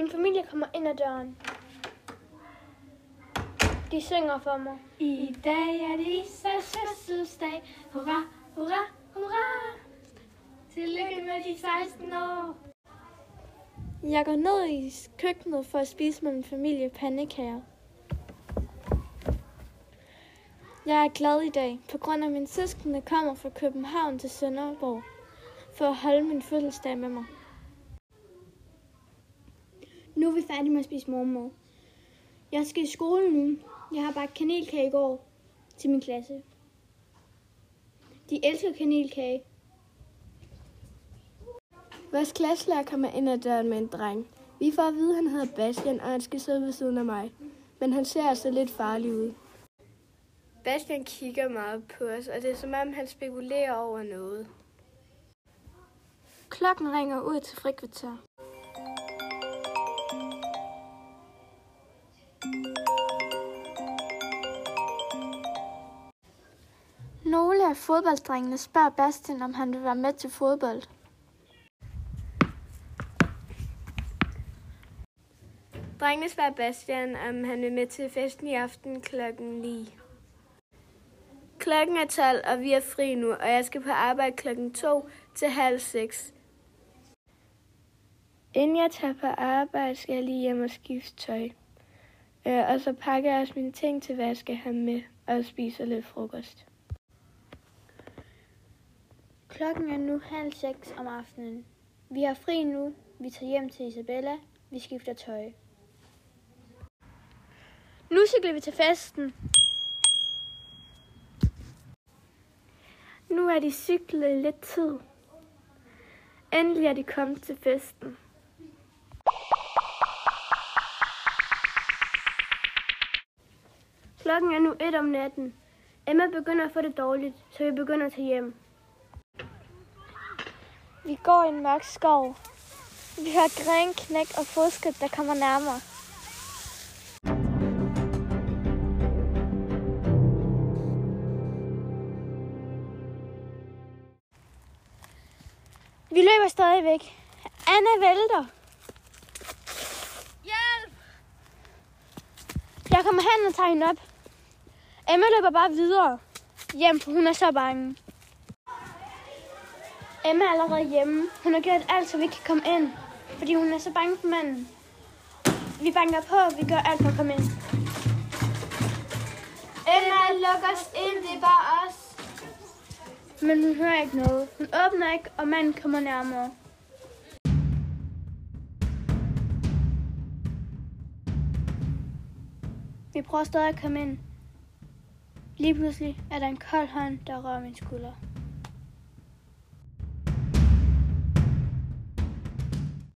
Min familie kommer ind ad døren. De synger for mig. I dag er det Isas fødselsdag. Hurra, hurra, hurra. Tillykke med de 16 år. Jeg går ned i køkkenet for at spise med min familie pandekager. Jeg er glad i dag, på grund af min søskende kommer fra København til Sønderborg for at holde min fødselsdag med mig. Nu er vi færdige med at spise morgenmad. Jeg skal i skole nu. Jeg har bagt kanelkage i går til min klasse. De elsker kanelkage. Vores klasselærer kommer ind ad døren med en dreng. Vi får at vide, at han hedder Bastian, og han skal sidde ved siden af mig. Men han ser altså lidt farlig ud. Bastian kigger meget på os, og det er som om, han spekulerer over noget. Klokken ringer ud til frikvarter. Nogle af fodbolddrengene spørger Bastian, om han vil være med til fodbold. Drengene spørger Bastian, om han vil med til festen i aften klokken 9. Klokken er 12, og vi er fri nu, og jeg skal på arbejde klokken 2 til halv 6. Inden jeg tager på arbejde, skal jeg lige hjem og skifte tøj. Øh, og så pakker jeg også mine ting til, hvad jeg skal have med, og spiser lidt frokost. Klokken er nu halv seks om aftenen. Vi har fri nu. Vi tager hjem til Isabella. Vi skifter tøj. Nu cykler vi til festen. Nu er de cyklet lidt tid. Endelig er de kommet til festen. Klokken er nu et om natten. Emma begynder at få det dårligt, så vi begynder at tage hjem. Vi går i en mørk skov. Vi hører gren, knæk og fodskridt, der kommer nærmere. Vi løber stadigvæk. Anna vælter. Hjælp! Jeg kommer hen og tager hende op. Emma løber bare videre hjem, for hun er så bange. Emma er allerede hjemme. Hun har gjort alt, så vi kan komme ind, fordi hun er så bange for manden. Vi banker på, og vi gør alt for at komme ind. Emma, luk os ind, det er bare os. Men hun hører ikke noget. Hun åbner ikke, og manden kommer nærmere. Vi prøver stadig at komme ind. Lige pludselig er der en kold hånd, der rører min skulder.